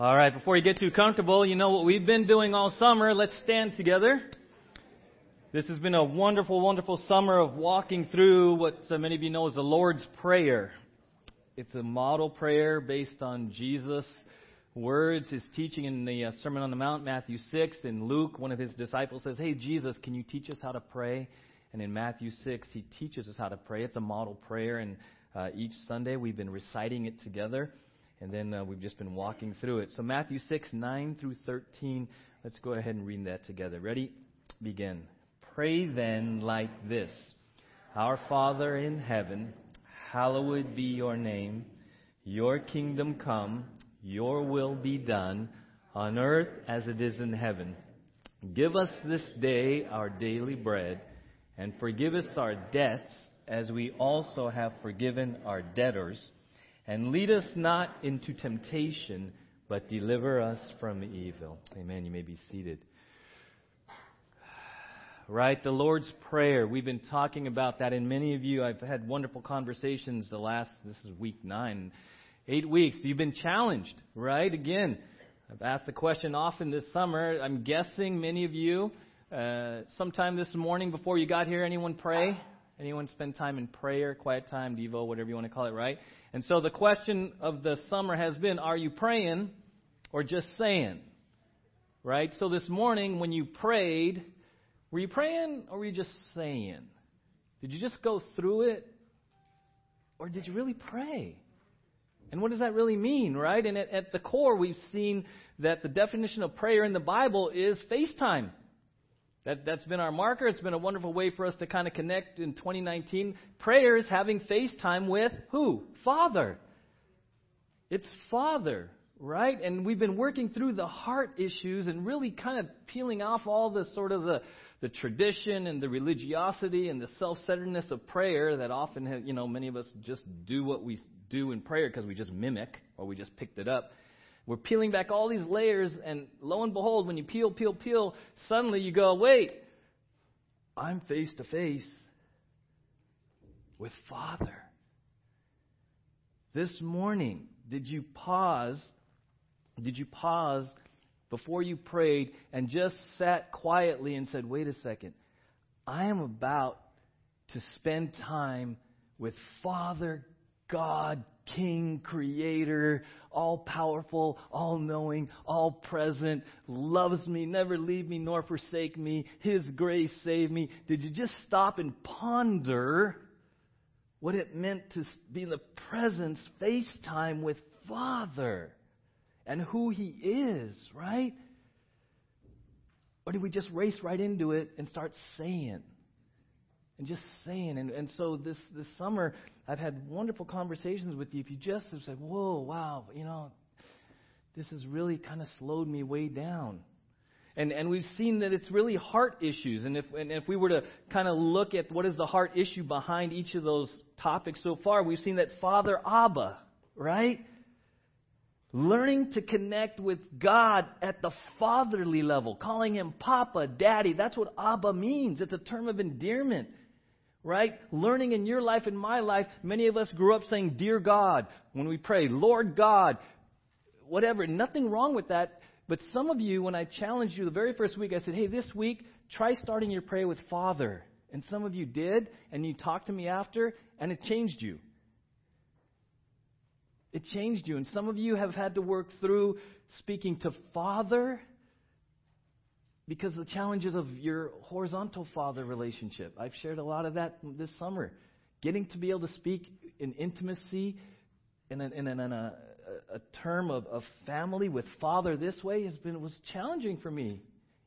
All right, before you get too comfortable, you know what we've been doing all summer. Let's stand together. This has been a wonderful, wonderful summer of walking through what uh, many of you know as the Lord's Prayer. It's a model prayer based on Jesus' words, his teaching in the uh, Sermon on the Mount, Matthew 6. And Luke, one of his disciples, says, Hey, Jesus, can you teach us how to pray? And in Matthew 6, he teaches us how to pray. It's a model prayer, and uh, each Sunday we've been reciting it together and then uh, we've just been walking through it. So, Matthew 6, 9 through 13. Let's go ahead and read that together. Ready? Begin. Pray then like this Our Father in heaven, hallowed be your name. Your kingdom come, your will be done, on earth as it is in heaven. Give us this day our daily bread, and forgive us our debts as we also have forgiven our debtors and lead us not into temptation, but deliver us from evil. Amen. You may be seated. Right, the Lord's Prayer. We've been talking about that, and many of you, I've had wonderful conversations the last, this is week nine, eight weeks. You've been challenged, right? Again, I've asked the question often this summer. I'm guessing many of you, uh, sometime this morning before you got here, anyone pray? Anyone spend time in prayer, quiet time, Devo, whatever you want to call it, right? And so the question of the summer has been are you praying or just saying? Right? So this morning, when you prayed, were you praying or were you just saying? Did you just go through it or did you really pray? And what does that really mean, right? And at, at the core, we've seen that the definition of prayer in the Bible is FaceTime. That, that's been our marker. It's been a wonderful way for us to kind of connect in 2019. Prayer is having FaceTime with who? Father. It's Father, right? And we've been working through the heart issues and really kind of peeling off all the sort of the, the tradition and the religiosity and the self-centeredness of prayer that often, have, you know, many of us just do what we do in prayer because we just mimic or we just picked it up. We're peeling back all these layers, and lo and behold, when you peel, peel, peel, suddenly you go, wait, I'm face to face with Father. This morning, did you pause? Did you pause before you prayed and just sat quietly and said, wait a second, I am about to spend time with Father God King, Creator, all powerful, all knowing, all present, loves me, never leave me nor forsake me, His grace save me. Did you just stop and ponder what it meant to be in the presence, FaceTime with Father and who He is, right? Or did we just race right into it and start saying? And just saying. And, and so this, this summer, I've had wonderful conversations with you. If you just have said, whoa, wow, you know, this has really kind of slowed me way down. And, and we've seen that it's really heart issues. And if, and if we were to kind of look at what is the heart issue behind each of those topics so far, we've seen that Father Abba, right? Learning to connect with God at the fatherly level, calling him Papa, Daddy. That's what Abba means. It's a term of endearment right? Learning in your life and my life, many of us grew up saying, Dear God, when we pray, Lord God, whatever. Nothing wrong with that. But some of you, when I challenged you the very first week, I said, Hey, this week, try starting your prayer with Father. And some of you did, and you talked to me after, and it changed you. It changed you. And some of you have had to work through speaking to Father because the challenges of your horizontal father relationship. I've shared a lot of that this summer. Getting to be able to speak in intimacy in, in, in a, a, term of, of family with father this way has been was challenging for me.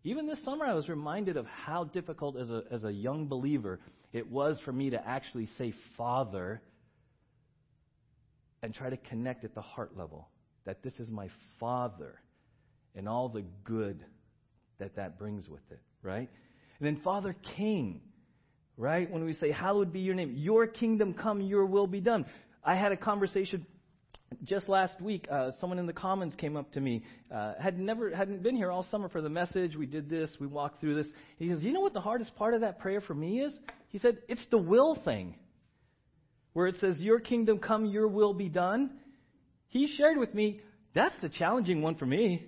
Even this summer, I was reminded of how difficult as a, as a young believer it was for me to actually say father and try to connect at the heart level that this is my father and all the good that that brings with it, right? And then Father King, right? When we say, Hallowed be your name, your kingdom come, your will be done. I had a conversation just last week. Uh, someone in the Commons came up to me, uh, had never, hadn't been here all summer for the message. We did this, we walked through this. He says, You know what the hardest part of that prayer for me is? He said, It's the will thing. Where it says, Your kingdom come, your will be done. He shared with me, That's the challenging one for me.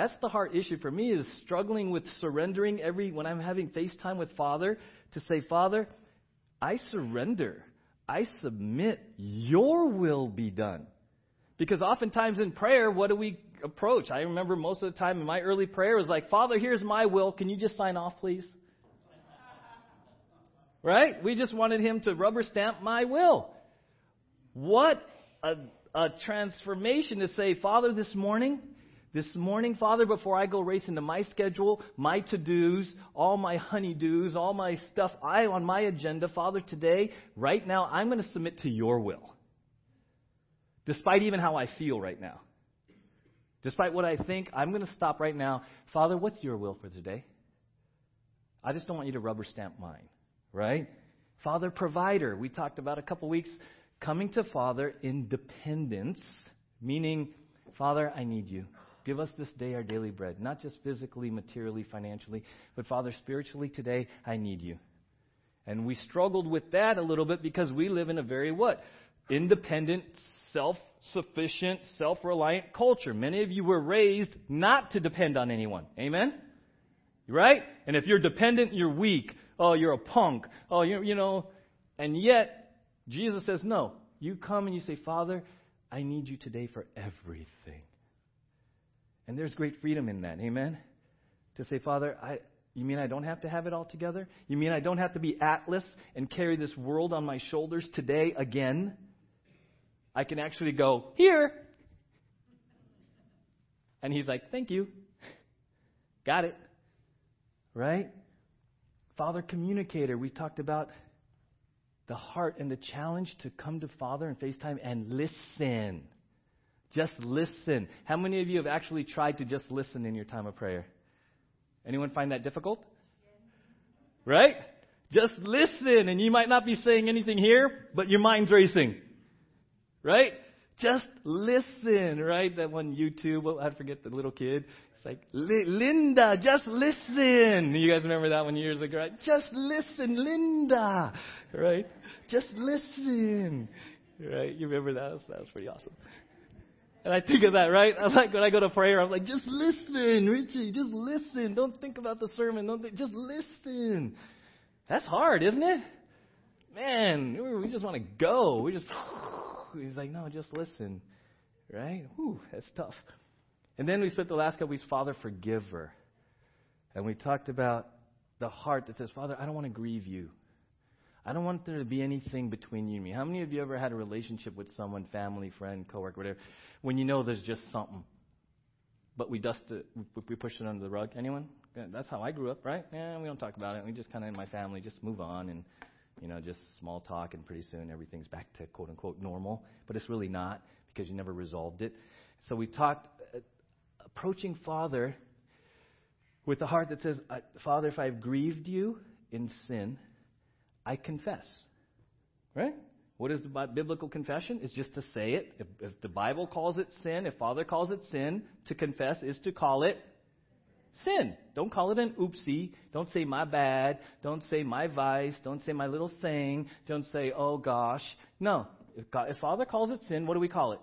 That's the heart issue for me is struggling with surrendering every when I'm having FaceTime with Father to say, Father, I surrender. I submit. Your will be done. Because oftentimes in prayer, what do we approach? I remember most of the time in my early prayer was like, Father, here's my will. Can you just sign off, please? right? We just wanted him to rubber stamp my will. What a, a transformation to say, Father, this morning, this morning, Father, before I go race into my schedule, my to dos, all my honeydews, all my stuff I on my agenda, Father, today, right now, I'm going to submit to your will. Despite even how I feel right now. Despite what I think, I'm going to stop right now. Father, what's your will for today? I just don't want you to rubber stamp mine, right? Father, provider. We talked about a couple weeks coming to Father in dependence, meaning, Father, I need you. Give us this day our daily bread, not just physically, materially, financially, but Father, spiritually today, I need you. And we struggled with that a little bit because we live in a very what? Independent, self sufficient, self reliant culture. Many of you were raised not to depend on anyone. Amen? Right? And if you're dependent, you're weak. Oh, you're a punk. Oh, you you know. And yet, Jesus says, no. You come and you say, Father, I need you today for everything. And there's great freedom in that. Amen? To say, Father, I, you mean I don't have to have it all together? You mean I don't have to be Atlas and carry this world on my shoulders today again? I can actually go, here. And he's like, thank you. Got it. Right? Father communicator. We talked about the heart and the challenge to come to Father and FaceTime and listen. Just listen. How many of you have actually tried to just listen in your time of prayer? Anyone find that difficult? Right? Just listen, and you might not be saying anything here, but your mind's racing. Right? Just listen, right? That one YouTube, well, I forget the little kid. It's like, Linda, just listen. You guys remember that one years ago, right? Just listen, Linda. Right? Just listen. Right? You remember that? That was pretty awesome. And I think of that, right? I like when I go to prayer, I'm like, just listen, Richie, just listen. Don't think about the sermon. Don't think, just listen. That's hard, isn't it? Man, we just want to go. We just, he's like, no, just listen. Right? Whew, that's tough. And then we spent the last couple weeks, Father, forgiver. And we talked about the heart that says, Father, I don't want to grieve you. I don't want there to be anything between you and me. How many of you ever had a relationship with someone, family, friend, coworker, whatever, when you know there's just something. But we dust it, we push it under the rug. Anyone? That's how I grew up, right? Yeah, we don't talk about it. We just kind of in my family just move on and you know just small talk, and pretty soon everything's back to quote unquote normal. But it's really not because you never resolved it. So we talked uh, approaching Father with a heart that says, Father, if I've grieved you in sin, I confess. Right? What is the biblical confession? It's just to say it. If, if, the Bible calls it sin, if Father calls it sin, to confess is to call it sin. Don't call it an oopsie. Don't say my bad. Don't say my vice. Don't say my little thing. Don't say, oh gosh. No. If, God, if Father calls it sin, what do we call it?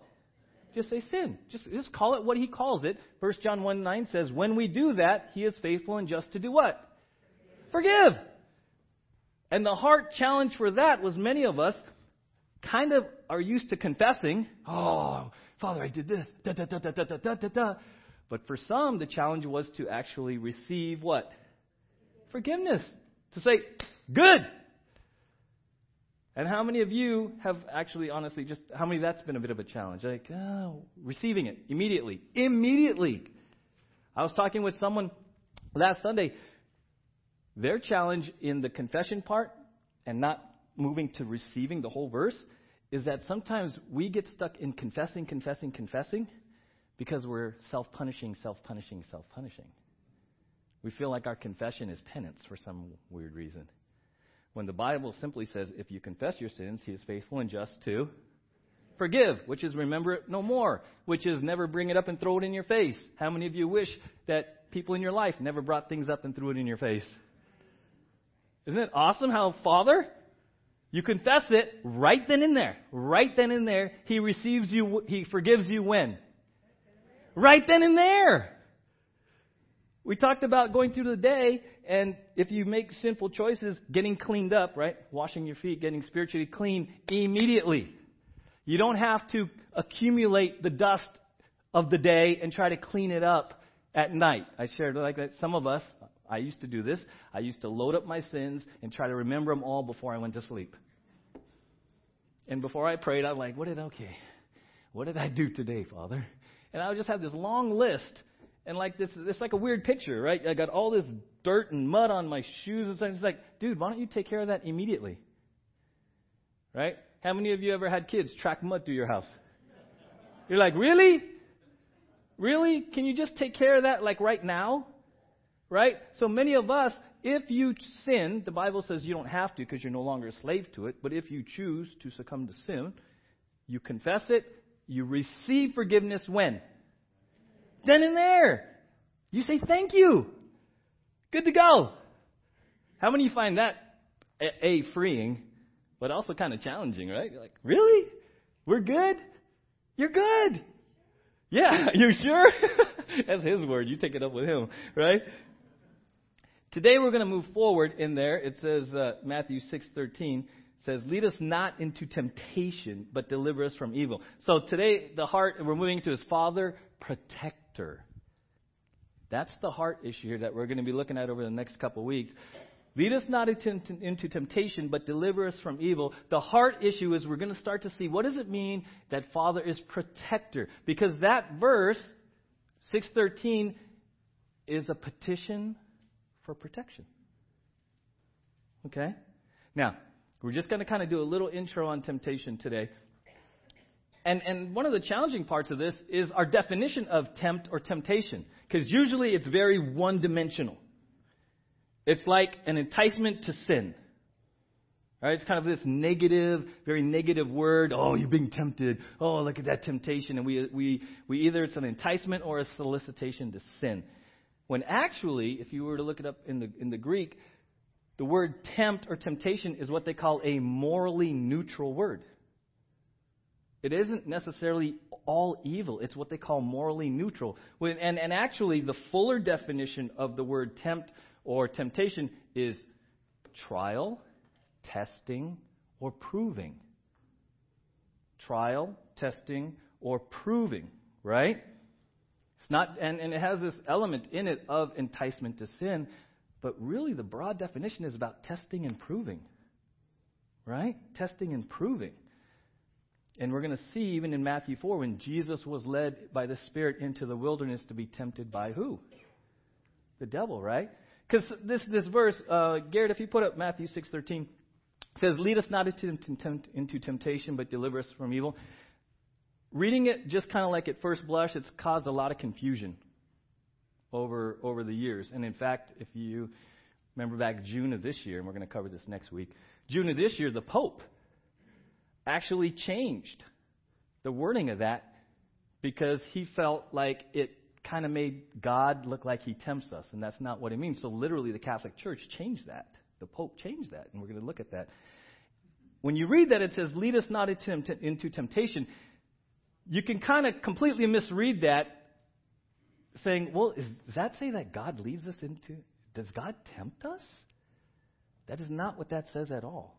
Just say sin. Just, just call it what He calls it. 1 John 1 9 says, when we do that, He is faithful and just to do what? Forgive. And the heart challenge for that was many of us kind of are used to confessing, oh, Father, I did this, da da da da da da da da. But for some, the challenge was to actually receive what? Forgiveness. To say, good. And how many of you have actually, honestly, just how many that's been a bit of a challenge? Like, oh, receiving it immediately. Immediately. I was talking with someone last Sunday. Their challenge in the confession part and not moving to receiving the whole verse is that sometimes we get stuck in confessing, confessing, confessing because we're self punishing, self punishing, self punishing. We feel like our confession is penance for some weird reason. When the Bible simply says, if you confess your sins, He is faithful and just to forgive, which is remember it no more, which is never bring it up and throw it in your face. How many of you wish that people in your life never brought things up and threw it in your face? Isn't it awesome how Father you confess it right then and there. Right then and there. He receives you, he forgives you when? right then and there. We talked about going through the day, and if you make sinful choices, getting cleaned up, right? Washing your feet, getting spiritually clean immediately. You don't have to accumulate the dust of the day and try to clean it up at night. I shared like that. Some of us, I used to do this. I used to load up my sins and try to remember them all before I went to sleep. And before I prayed, I'm like, what did, okay, what did I do today, Father? And I would just have this long list. And like this, it's like a weird picture, right? I got all this dirt and mud on my shoes and. It's like, dude, why don't you take care of that immediately? Right? How many of you ever had kids track mud through your house? You're like, really? Really? Can you just take care of that like right now? Right? So many of us, if you sin, the Bible says you don't have to because you're no longer a slave to it, but if you choose to succumb to sin, you confess it, you receive forgiveness when? Then and there. You say thank you. Good to go. How many find that a, freeing, but also kind of challenging, right? You're like, really? We're good? You're good. Yeah, you sure? That's his word. You take it up with him, right? Today we're going to move forward in there. It says uh, Matthew 6:13 says, "Lead us not into temptation, but deliver us from evil." So today the heart we're moving to is Father Protector. That's the heart issue here that we're going to be looking at over the next couple weeks. Lead us not into temptation, but deliver us from evil. The heart issue is we're going to start to see what does it mean that Father is protector? Because that verse, 613, is a petition for protection. Okay? Now, we're just going to kind of do a little intro on temptation today. And, and one of the challenging parts of this is our definition of tempt or temptation. Because usually it's very one dimensional. It's like an enticement to sin. Right? It's kind of this negative, very negative word. Oh, you're being tempted. Oh, look at that temptation. And we, we, we either it's an enticement or a solicitation to sin. When actually, if you were to look it up in the, in the Greek, the word tempt or temptation is what they call a morally neutral word. It isn't necessarily all evil. It's what they call morally neutral. And, and actually, the fuller definition of the word tempt or temptation is trial, testing, or proving. Trial, testing, or proving, right? Not, and, and it has this element in it of enticement to sin, but really the broad definition is about testing and proving. Right? Testing and proving. And we're going to see even in Matthew 4 when Jesus was led by the Spirit into the wilderness to be tempted by who? The devil, right? Because this, this verse, uh, Garrett, if you put up Matthew 6.13, says, Lead us not into, into temptation, but deliver us from evil. Reading it just kind of like at first blush, it's caused a lot of confusion over over the years. And in fact, if you remember back June of this year, and we're going to cover this next week, June of this year, the Pope actually changed the wording of that because he felt like it kind of made God look like he tempts us, and that's not what it means. So literally, the Catholic Church changed that. The Pope changed that, and we're going to look at that. When you read that, it says, "Lead us not into, into temptation." You can kind of completely misread that, saying, well, is, does that say that God leads us into, does God tempt us? That is not what that says at all.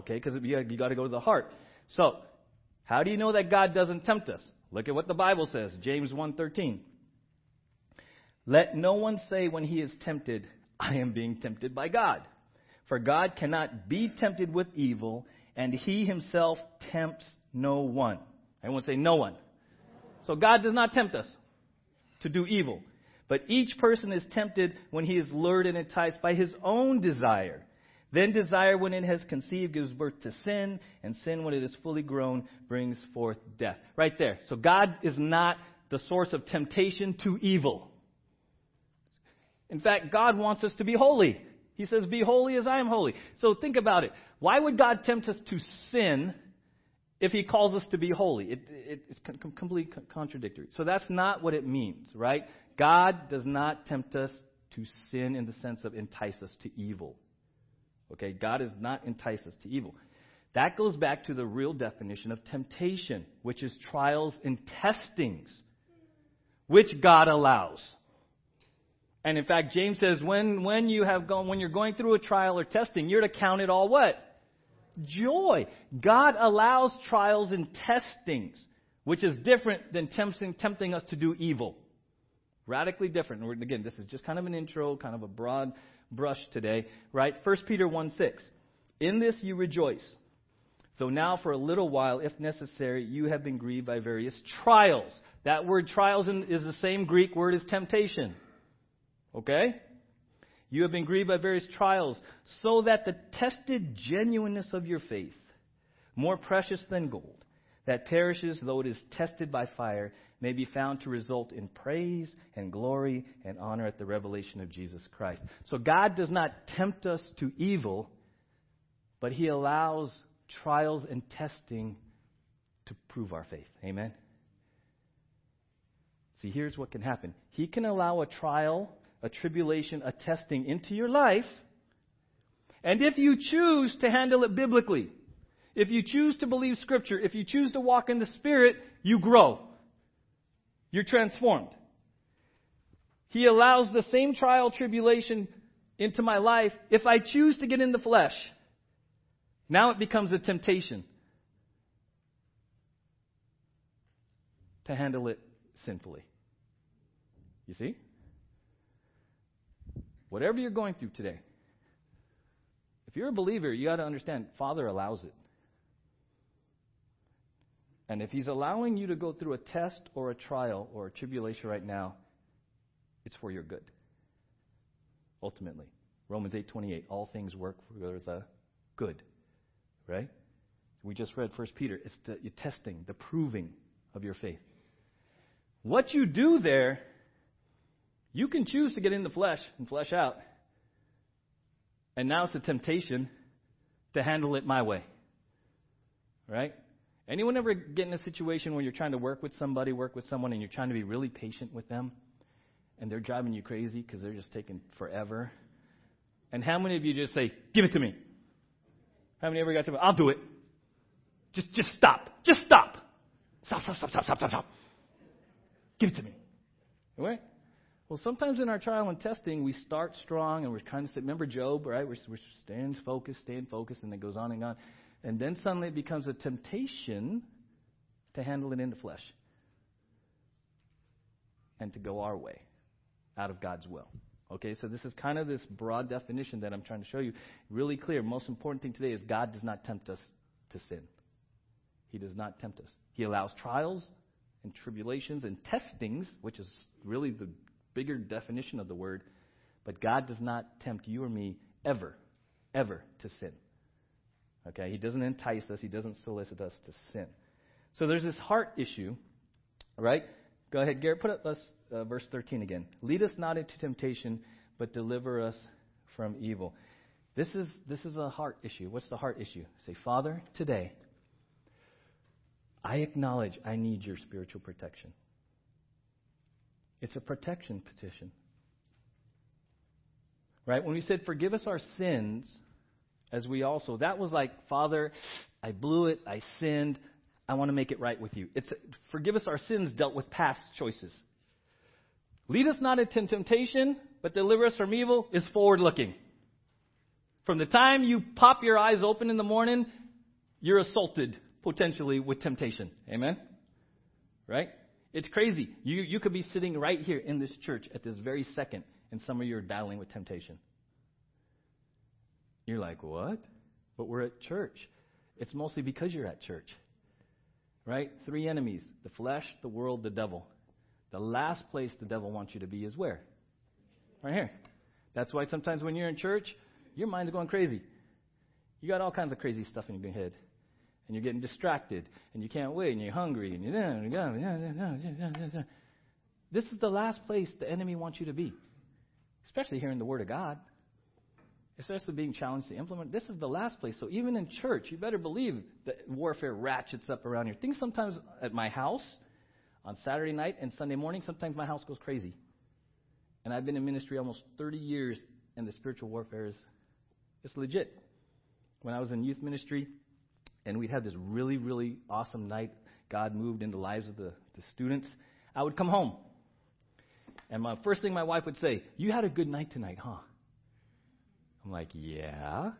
Okay, because you, you got to go to the heart. So, how do you know that God doesn't tempt us? Look at what the Bible says, James 1:13. Let no one say when he is tempted, I am being tempted by God. For God cannot be tempted with evil, and he himself tempts no one. Everyone say, no one. So God does not tempt us to do evil. But each person is tempted when he is lured and enticed by his own desire. Then desire, when it has conceived, gives birth to sin, and sin, when it is fully grown, brings forth death. Right there. So God is not the source of temptation to evil. In fact, God wants us to be holy. He says, Be holy as I am holy. So think about it. Why would God tempt us to sin if he calls us to be holy. It, it, it's completely contradictory. So that's not what it means, right? God does not tempt us to sin in the sense of entice us to evil. Okay? God does not entice us to evil. That goes back to the real definition of temptation, which is trials and testings. which God allows. And in fact, James says when, when you have gone, when you're going through a trial or testing, you're to count it all what? Joy. God allows trials and testings, which is different than tempting, tempting us to do evil. Radically different. And again, this is just kind of an intro, kind of a broad brush today, right? 1 Peter 1 6. In this you rejoice. Though now, for a little while, if necessary, you have been grieved by various trials. That word trials is the same Greek word as temptation. Okay? You have been grieved by various trials, so that the tested genuineness of your faith, more precious than gold, that perishes though it is tested by fire, may be found to result in praise and glory and honor at the revelation of Jesus Christ. So God does not tempt us to evil, but He allows trials and testing to prove our faith. Amen? See, here's what can happen He can allow a trial, a tribulation, a testing into your life. And if you choose to handle it biblically, if you choose to believe Scripture, if you choose to walk in the Spirit, you grow. You're transformed. He allows the same trial, tribulation into my life if I choose to get in the flesh. Now it becomes a temptation to handle it sinfully. You see? Whatever you're going through today, if you're a believer, you got to understand Father allows it. And if He's allowing you to go through a test or a trial or a tribulation right now, it's for your good. Ultimately. Romans 8:28 all things work for the good right? We just read 1 Peter. It's the testing, the proving of your faith. What you do there, you can choose to get in the flesh and flesh out. And now it's a temptation to handle it my way. Right? Anyone ever get in a situation where you're trying to work with somebody, work with someone, and you're trying to be really patient with them, and they're driving you crazy because they're just taking forever? And how many of you just say, Give it to me? How many ever got to? I'll do it. Just, just stop. Just stop. Stop, stop, stop, stop, stop, stop, stop. Give it to me. Right? Well, sometimes in our trial and testing, we start strong and we're kind of, remember Job, right? We're, we're staying focused, staying focused, and it goes on and on. And then suddenly it becomes a temptation to handle it in the flesh and to go our way out of God's will. Okay, so this is kind of this broad definition that I'm trying to show you. Really clear. Most important thing today is God does not tempt us to sin. He does not tempt us. He allows trials and tribulations and testings, which is really the bigger definition of the word, but God does not tempt you or me ever, ever to sin. Okay, He doesn't entice us, He doesn't solicit us to sin. So there's this heart issue, right? Go ahead, Garrett, put up us uh, verse 13 again. Lead us not into temptation, but deliver us from evil. This is, this is a heart issue. What's the heart issue? Say, Father, today, I acknowledge I need your spiritual protection. It's a protection petition. Right? When we said, forgive us our sins, as we also, that was like, Father, I blew it, I sinned, I want to make it right with you. It's forgive us our sins dealt with past choices. Lead us not into temptation, but deliver us from evil is forward looking. From the time you pop your eyes open in the morning, you're assaulted potentially with temptation. Amen? Right? It's crazy. You, you could be sitting right here in this church at this very second, and some of you are battling with temptation. You're like, what? But we're at church. It's mostly because you're at church. Right? Three enemies the flesh, the world, the devil. The last place the devil wants you to be is where? Right here. That's why sometimes when you're in church, your mind's going crazy. You got all kinds of crazy stuff in your head. And you're getting distracted. And you can't wait. And you're hungry. And you're. This is the last place the enemy wants you to be. Especially hearing the Word of God. Especially being challenged to implement. This is the last place. So even in church, you better believe that warfare ratchets up around here. Things sometimes at my house on Saturday night and Sunday morning, sometimes my house goes crazy. And I've been in ministry almost 30 years, and the spiritual warfare is it's legit. When I was in youth ministry, and we'd have this really, really awesome night, God moved in the lives of the, the students, I would come home. And my first thing my wife would say, You had a good night tonight, huh? I'm like, Yeah.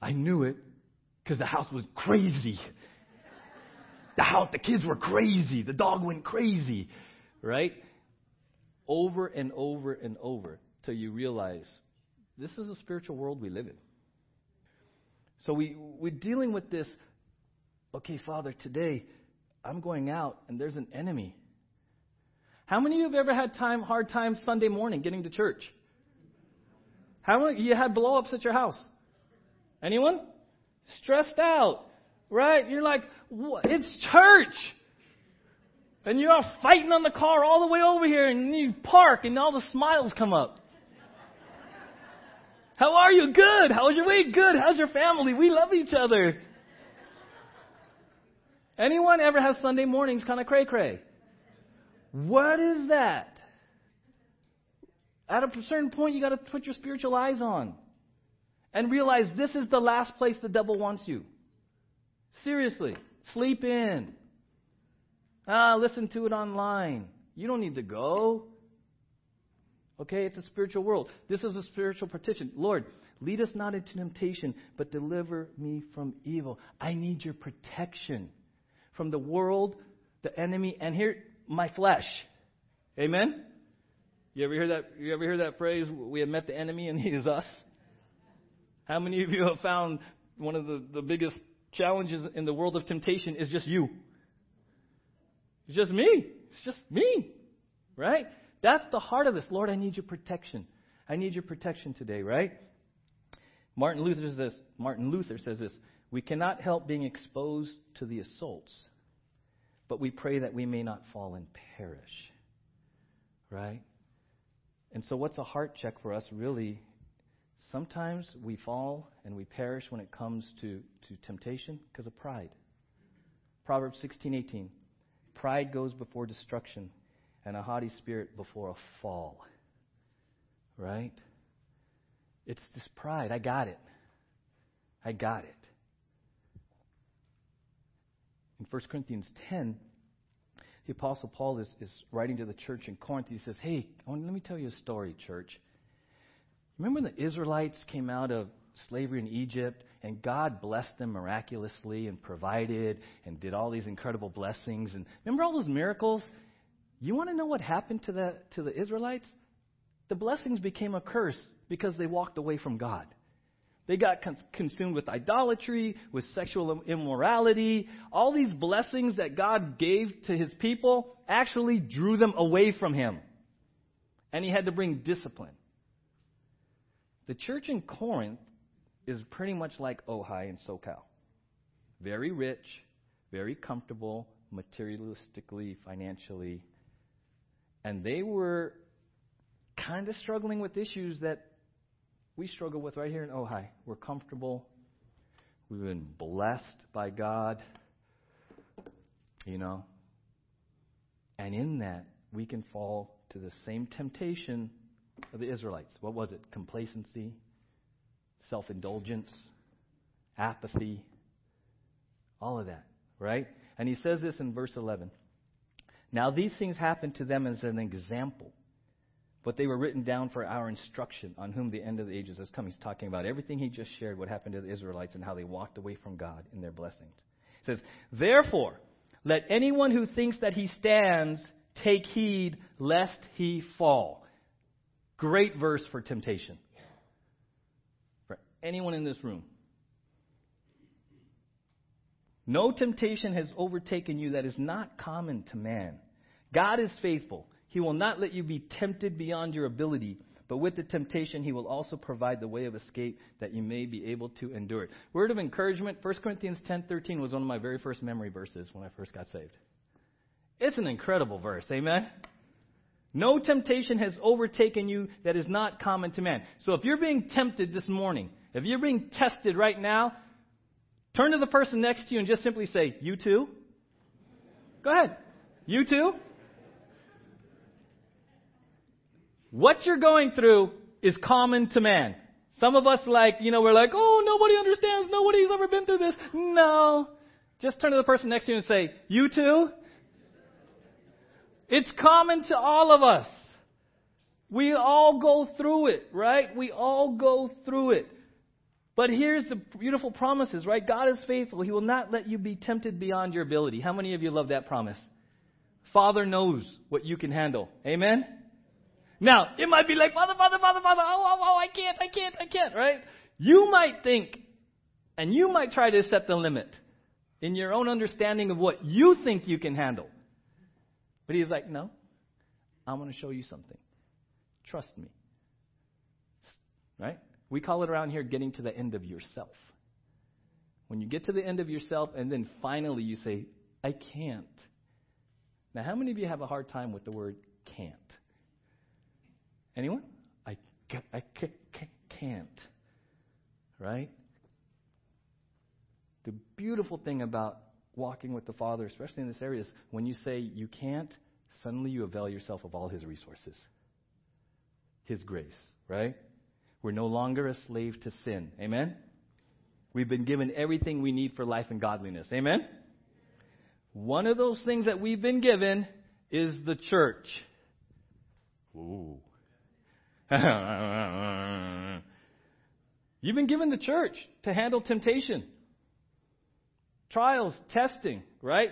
I knew it because the house was crazy. The house, the kids were crazy. The dog went crazy, right? Over and over and over till you realize this is a spiritual world we live in. So we, we're dealing with this. Okay, Father, today I'm going out and there's an enemy. How many of you have ever had time, hard time Sunday morning getting to church? How many you had blow-ups at your house? Anyone? Stressed out, right? You're like, it's church. And you're all fighting on the car all the way over here, and you park, and all the smiles come up. How are you? Good. How was your week? Good. How's your family? We love each other. Anyone ever have Sunday mornings kind of cray cray? What is that? At a certain point, you got to put your spiritual eyes on and realize this is the last place the devil wants you. Seriously, sleep in. Ah, listen to it online. You don't need to go. Okay, it's a spiritual world. This is a spiritual petition. Lord, lead us not into temptation, but deliver me from evil. I need your protection from the world, the enemy, and here, my flesh. Amen? You ever hear that? You ever hear that phrase? We have met the enemy and he is us. How many of you have found one of the, the biggest challenges in the world of temptation is just you? It's just me. It's just me. Right? That's the heart of this. Lord, I need your protection. I need your protection today, right? Martin Luther says this. Martin Luther says this. We cannot help being exposed to the assaults, but we pray that we may not fall and perish. Right? And so, what's a heart check for us really? Sometimes we fall and we perish when it comes to, to temptation because of pride. Proverbs 16:18. Pride goes before destruction, and a haughty spirit before a fall. Right? It's this pride. I got it. I got it. In 1 Corinthians 10, the Apostle Paul is, is writing to the church in Corinth. He says, Hey, let me tell you a story, church. Remember when the Israelites came out of slavery in Egypt and God blessed them miraculously and provided and did all these incredible blessings? And remember all those miracles? You want to know what happened to the, to the Israelites? The blessings became a curse because they walked away from God. They got cons- consumed with idolatry, with sexual immorality. All these blessings that God gave to his people actually drew them away from him. And he had to bring discipline. The church in Corinth is pretty much like Ojai and SoCal. Very rich, very comfortable, materialistically, financially, and they were kind of struggling with issues that we struggle with right here in Ojai. We're comfortable. We've been blessed by God. You know? And in that, we can fall to the same temptation of the Israelites. What was it? Complacency, self indulgence, apathy, all of that, right? And he says this in verse 11. Now these things happened to them as an example, but they were written down for our instruction on whom the end of the ages has come. He's talking about everything he just shared, what happened to the Israelites and how they walked away from God in their blessings. He says, Therefore, let anyone who thinks that he stands take heed lest he fall. Great verse for temptation. For anyone in this room. No temptation has overtaken you that is not common to man. God is faithful. He will not let you be tempted beyond your ability, but with the temptation, He will also provide the way of escape that you may be able to endure it. Word of encouragement 1 Corinthians 10:13 was one of my very first memory verses when I first got saved. It's an incredible verse. Amen. No temptation has overtaken you that is not common to man. So if you're being tempted this morning, if you're being tested right now, Turn to the person next to you and just simply say, You too? Go ahead. You too? What you're going through is common to man. Some of us, like, you know, we're like, oh, nobody understands. Nobody's ever been through this. No. Just turn to the person next to you and say, You too? It's common to all of us. We all go through it, right? We all go through it. But here's the beautiful promises, right? God is faithful. He will not let you be tempted beyond your ability. How many of you love that promise? Father knows what you can handle. Amen? Now, it might be like, Father, Father, Father, Father, oh, oh, oh, I can't, I can't, I can't, right? You might think, and you might try to set the limit in your own understanding of what you think you can handle. But he's like, no, I'm going to show you something. Trust me. Right? We call it around here getting to the end of yourself. When you get to the end of yourself and then finally you say, I can't. Now, how many of you have a hard time with the word can't? Anyone? I, I can't. Right? The beautiful thing about walking with the Father, especially in this area, is when you say you can't, suddenly you avail yourself of all His resources, His grace, right? We're no longer a slave to sin. Amen? We've been given everything we need for life and godliness. Amen? One of those things that we've been given is the church. Ooh. You've been given the church to handle temptation, trials, testing, right?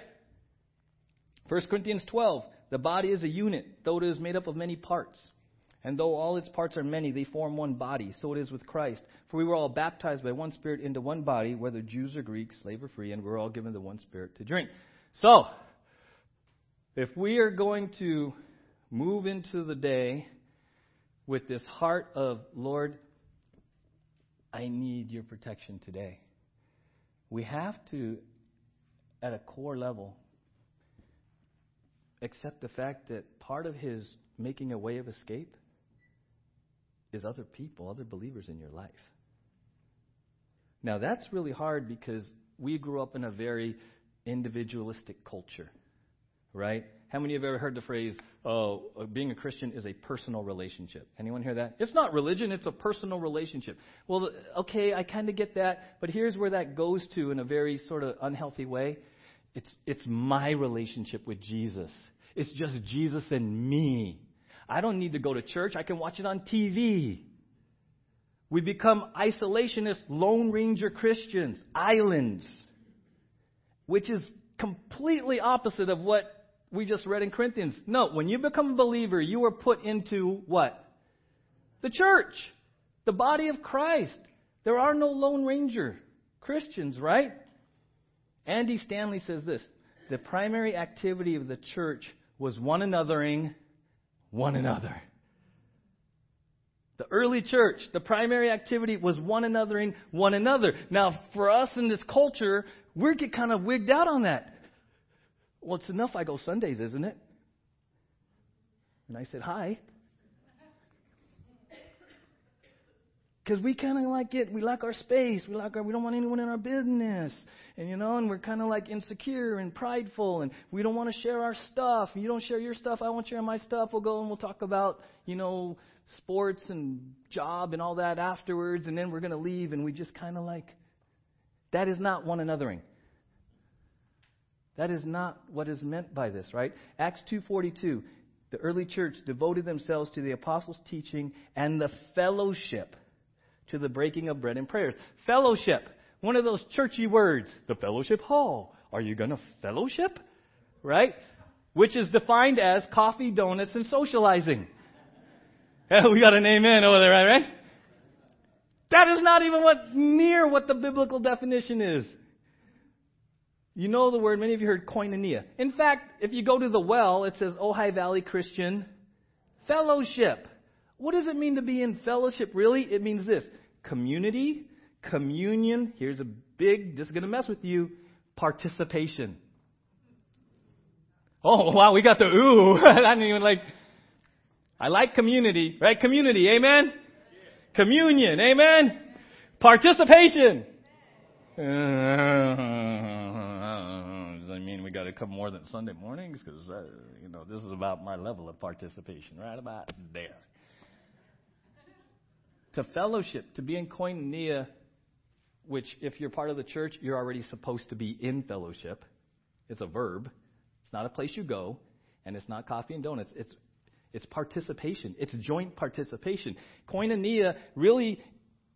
1 Corinthians 12. The body is a unit, though it is made up of many parts. And though all its parts are many, they form one body. So it is with Christ. For we were all baptized by one Spirit into one body, whether Jews or Greeks, slave or free, and we're all given the one Spirit to drink. So, if we are going to move into the day with this heart of, Lord, I need your protection today, we have to, at a core level, accept the fact that part of his making a way of escape is other people, other believers in your life. Now, that's really hard because we grew up in a very individualistic culture, right? How many have ever heard the phrase, oh, being a Christian is a personal relationship? Anyone hear that? It's not religion, it's a personal relationship. Well, okay, I kind of get that, but here's where that goes to in a very sort of unhealthy way. It's, it's my relationship with Jesus. It's just Jesus and me. I don't need to go to church. I can watch it on TV. We become isolationist, Lone Ranger Christians, islands, which is completely opposite of what we just read in Corinthians. No, when you become a believer, you are put into what? The church, the body of Christ. There are no Lone Ranger Christians, right? Andy Stanley says this the primary activity of the church was one anothering one another. The early church, the primary activity was one anothering one another. Now, for us in this culture, we get kind of wigged out on that. Well, it's enough I go Sundays, isn't it? And I said, Hi. Because we kind of like it. We like our space. We like our. We don't want anyone in our business, and you know, and we're kind of like insecure and prideful, and we don't want to share our stuff. You don't share your stuff. I won't share my stuff. We'll go and we'll talk about, you know, sports and job and all that afterwards, and then we're to leave, and we just kind of like. That is not one anothering. That is not what is meant by this, right? Acts 2:42. The early church devoted themselves to the apostles' teaching and the fellowship to the breaking of bread and prayers. Fellowship, one of those churchy words. The fellowship hall. Are you going to fellowship? Right? Which is defined as coffee, donuts, and socializing. Yeah, we got an amen over there, right? right? That is not even what near what the biblical definition is. You know the word, many of you heard koinonia. In fact, if you go to the well, it says Ojai Valley Christian Fellowship. What does it mean to be in fellowship, really? It means this community, communion. Here's a big, this is going to mess with you participation. Oh, wow, we got the ooh. I didn't even like, I like community, right? Community, amen? Communion, amen? Participation. Uh, does that mean we got to come more than Sunday mornings? Because, uh, you know, this is about my level of participation, right about there to fellowship, to be in koinonia, which, if you're part of the church, you're already supposed to be in fellowship. It's a verb, it's not a place you go. And it's not coffee and donuts. It's it's participation. It's joint participation. Koinonia really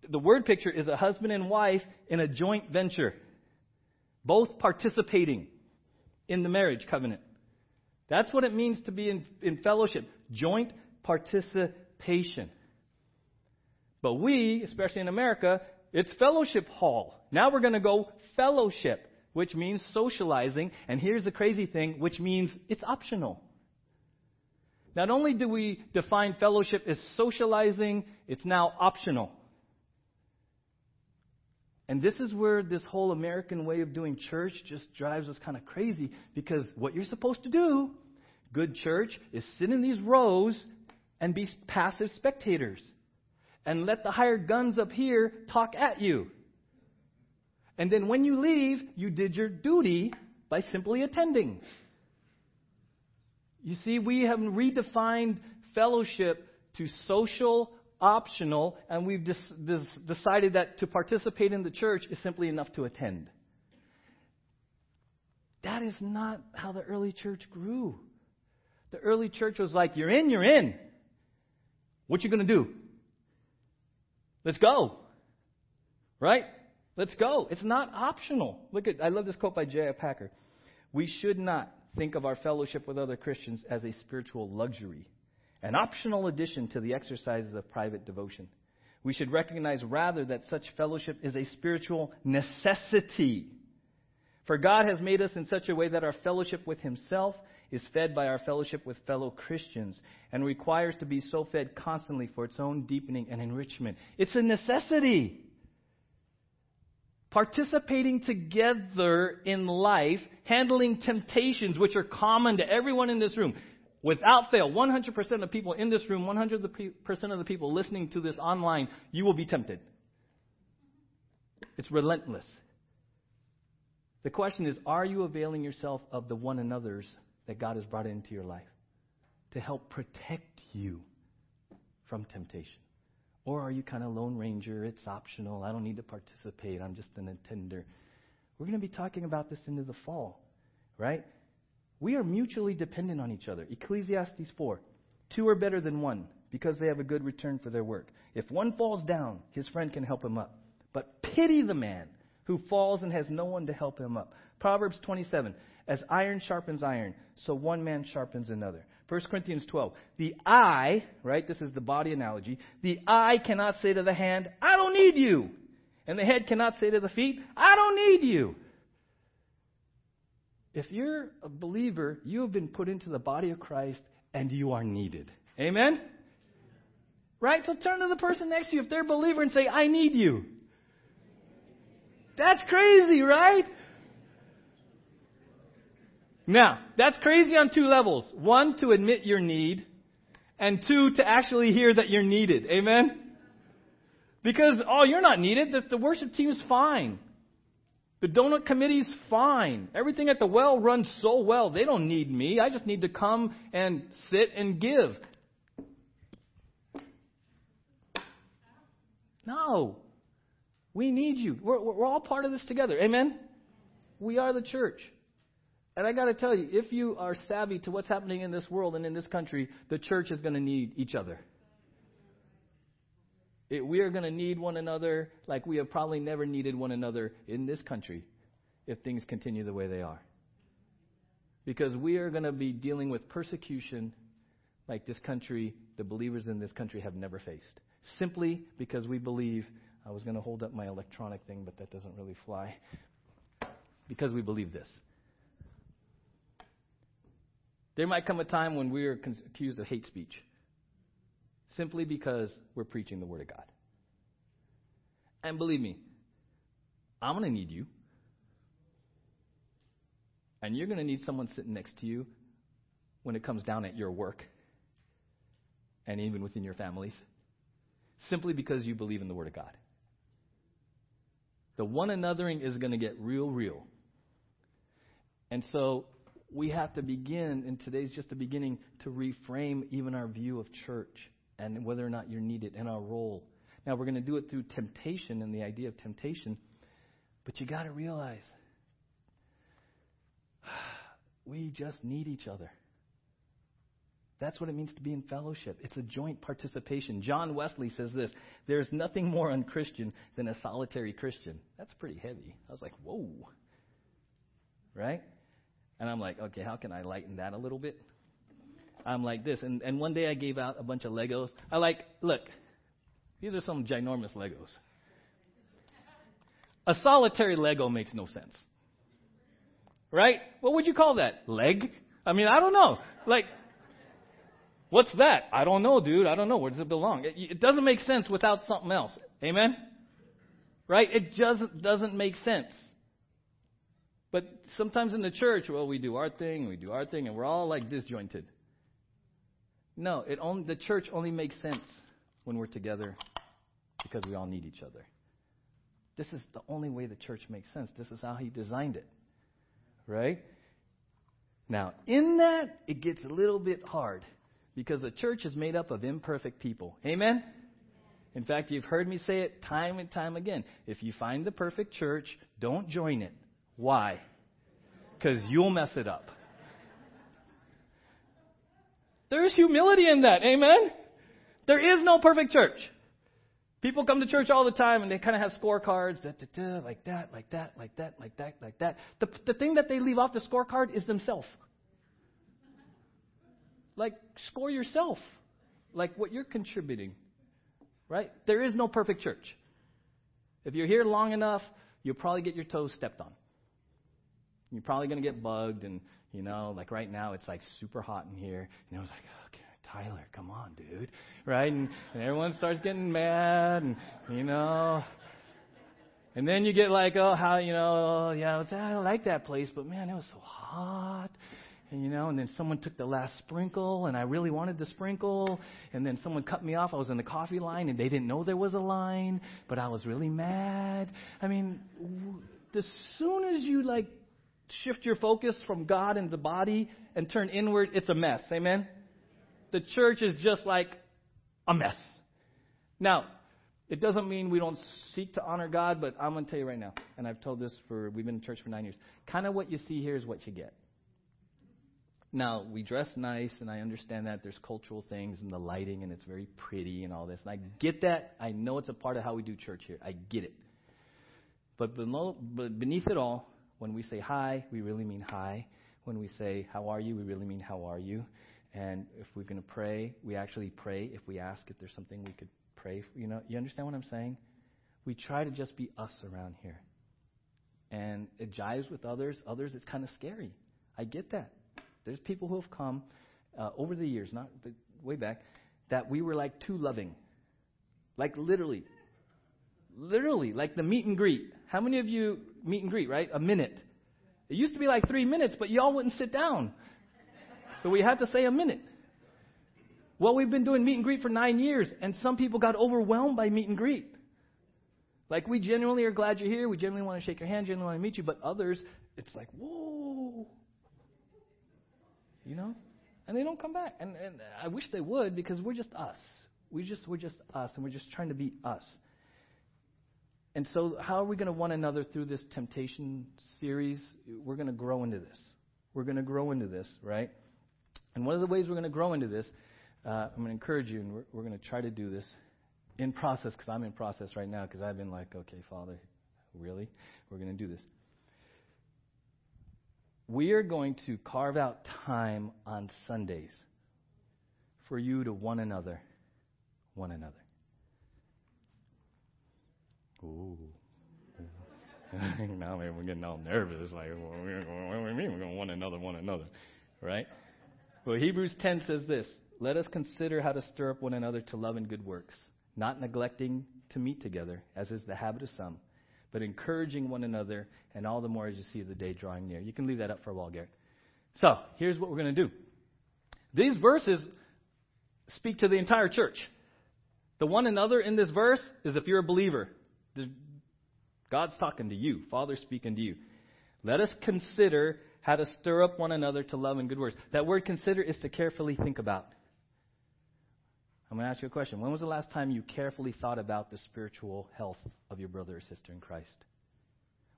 the word picture is a husband and wife in a joint venture. Both participating in the marriage covenant. That's what it means to be in, in fellowship. Joint participation. But we, especially in America, it's fellowship hall. Now we're going to go fellowship, which means socializing. And here's the crazy thing, which means it's optional. Not only do we define fellowship as socializing, it's now optional. And this is where this whole American way of doing church just drives us kind of crazy because what you're supposed to do, good church, is sit in these rows and be passive spectators and let the hired guns up here talk at you. And then when you leave, you did your duty by simply attending. You see, we have redefined fellowship to social, optional, and we've decided that to participate in the church is simply enough to attend. That is not how the early church grew. The early church was like, you're in, you're in. What you going to do? Let's go. Right? Let's go. It's not optional. Look at I love this quote by J.I. Packer. We should not think of our fellowship with other Christians as a spiritual luxury, an optional addition to the exercises of private devotion. We should recognize rather that such fellowship is a spiritual necessity. For God has made us in such a way that our fellowship with Himself is fed by our fellowship with fellow Christians and requires to be so fed constantly for its own deepening and enrichment. It's a necessity. Participating together in life, handling temptations which are common to everyone in this room. Without fail, 100% of the people in this room, 100% of the people listening to this online, you will be tempted. It's relentless. The question is, are you availing yourself of the one another's that God has brought into your life to help protect you from temptation? Or are you kind of Lone Ranger? It's optional. I don't need to participate. I'm just an attender. We're going to be talking about this into the fall, right? We are mutually dependent on each other. Ecclesiastes 4 Two are better than one because they have a good return for their work. If one falls down, his friend can help him up. But pity the man who falls and has no one to help him up. Proverbs 27 as iron sharpens iron, so one man sharpens another. 1 Corinthians 12. The eye, right, this is the body analogy, the eye cannot say to the hand, I don't need you. And the head cannot say to the feet, I don't need you. If you're a believer, you have been put into the body of Christ and you are needed. Amen? Right? So turn to the person next to you if they're a believer and say, I need you. That's crazy, right? Now, that's crazy on two levels. One, to admit your need, and two, to actually hear that you're needed. Amen? Because, oh, you're not needed. The, the worship team is fine. The donut committee's fine. Everything at the well runs so well. They don't need me. I just need to come and sit and give. No. We need you. We're, we're all part of this together. Amen? We are the church. And I got to tell you, if you are savvy to what's happening in this world and in this country, the church is going to need each other. It, we are going to need one another like we have probably never needed one another in this country if things continue the way they are. Because we are going to be dealing with persecution like this country, the believers in this country have never faced. Simply because we believe, I was going to hold up my electronic thing, but that doesn't really fly. Because we believe this. There might come a time when we are accused of hate speech simply because we're preaching the Word of God. And believe me, I'm going to need you. And you're going to need someone sitting next to you when it comes down at your work and even within your families, simply because you believe in the Word of God. The one anothering is going to get real, real. And so we have to begin, and today's just the beginning, to reframe even our view of church and whether or not you're needed and our role. Now, we're going to do it through temptation and the idea of temptation, but you got to realize we just need each other. That's what it means to be in fellowship. It's a joint participation. John Wesley says this There's nothing more unchristian than a solitary Christian. That's pretty heavy. I was like, whoa. Right? And I'm like, okay, how can I lighten that a little bit? I'm like this. And, and one day I gave out a bunch of Legos. I like, look, these are some ginormous Legos. A solitary Lego makes no sense. Right? What would you call that? Leg? I mean, I don't know. Like, What's that? I don't know, dude. I don't know. Where does it belong? It, it doesn't make sense without something else. Amen? Right? It just doesn't make sense. But sometimes in the church, well, we do our thing, we do our thing, and we're all like disjointed. No, it only, the church only makes sense when we're together because we all need each other. This is the only way the church makes sense. This is how he designed it. Right? Now, in that, it gets a little bit hard because the church is made up of imperfect people. Amen? In fact, you've heard me say it time and time again. If you find the perfect church, don't join it. Why? Because you'll mess it up. There's humility in that. Amen? There is no perfect church. People come to church all the time and they kind of have scorecards, da, da, da, like that, like that, like that, like that, like that. The, the thing that they leave off the scorecard is themselves like score yourself, like what you're contributing, right? There is no perfect church. If you're here long enough, you'll probably get your toes stepped on. You're probably going to get bugged, and you know, like right now, it's like super hot in here. And I was like, oh, okay, Tyler, come on, dude, right? And, and everyone starts getting mad, and you know, and then you get like, oh, how you know, yeah, I like that place, but man, it was so hot, and, you know, and then someone took the last sprinkle, and I really wanted the sprinkle, and then someone cut me off. I was in the coffee line, and they didn't know there was a line, but I was really mad. I mean, as soon as you like shift your focus from God and the body and turn inward, it's a mess. Amen. The church is just like a mess. Now, it doesn't mean we don't seek to honor God, but I'm going to tell you right now, and I've told this for, we've been in church for nine years. Kind of what you see here is what you get. Now, we dress nice, and I understand that there's cultural things and the lighting, and it's very pretty and all this. And I get that. I know it's a part of how we do church here. I get it. But beneath it all, when we say hi, we really mean hi. When we say, How are you? we really mean, How are you? And if we're going to pray, we actually pray if we ask if there's something we could pray for. You know, you understand what I'm saying? We try to just be us around here. And it jives with others. Others, it's kind of scary. I get that. There's people who have come uh, over the years, not way back, that we were like too loving. Like literally. Literally, like the meet and greet. How many of you meet and greet, right? A minute. It used to be like three minutes, but y'all wouldn't sit down. So we had to say a minute. Well, we've been doing meet and greet for nine years, and some people got overwhelmed by meet and greet. Like, we genuinely are glad you're here. We genuinely want to shake your hand, genuinely want to meet you. But others, it's like, whoa, you know? And they don't come back. And, and I wish they would because we're just us. We just we're just us and we're just trying to be us. And so how are we going to one another through this temptation series? We're going to grow into this. We're going to grow into this, right? And one of the ways we're going to grow into this, uh, I'm going to encourage you, and we're, we're going to try to do this in process because I'm in process right now because I've been like, okay, Father, really? We're going to do this we are going to carve out time on Sundays for you to one another, one another. Ooh. now we're getting all nervous. Like, what do we mean? We're going to one another, one another, right? Well, Hebrews 10 says this Let us consider how to stir up one another to love and good works, not neglecting to meet together, as is the habit of some but encouraging one another, and all the more as you see the day drawing near. You can leave that up for a while, Garrett. So, here's what we're going to do. These verses speak to the entire church. The one another in this verse is if you're a believer. God's talking to you, Father speaking to you. Let us consider how to stir up one another to love and good works. That word consider is to carefully think about. I'm going to ask you a question. When was the last time you carefully thought about the spiritual health of your brother or sister in Christ?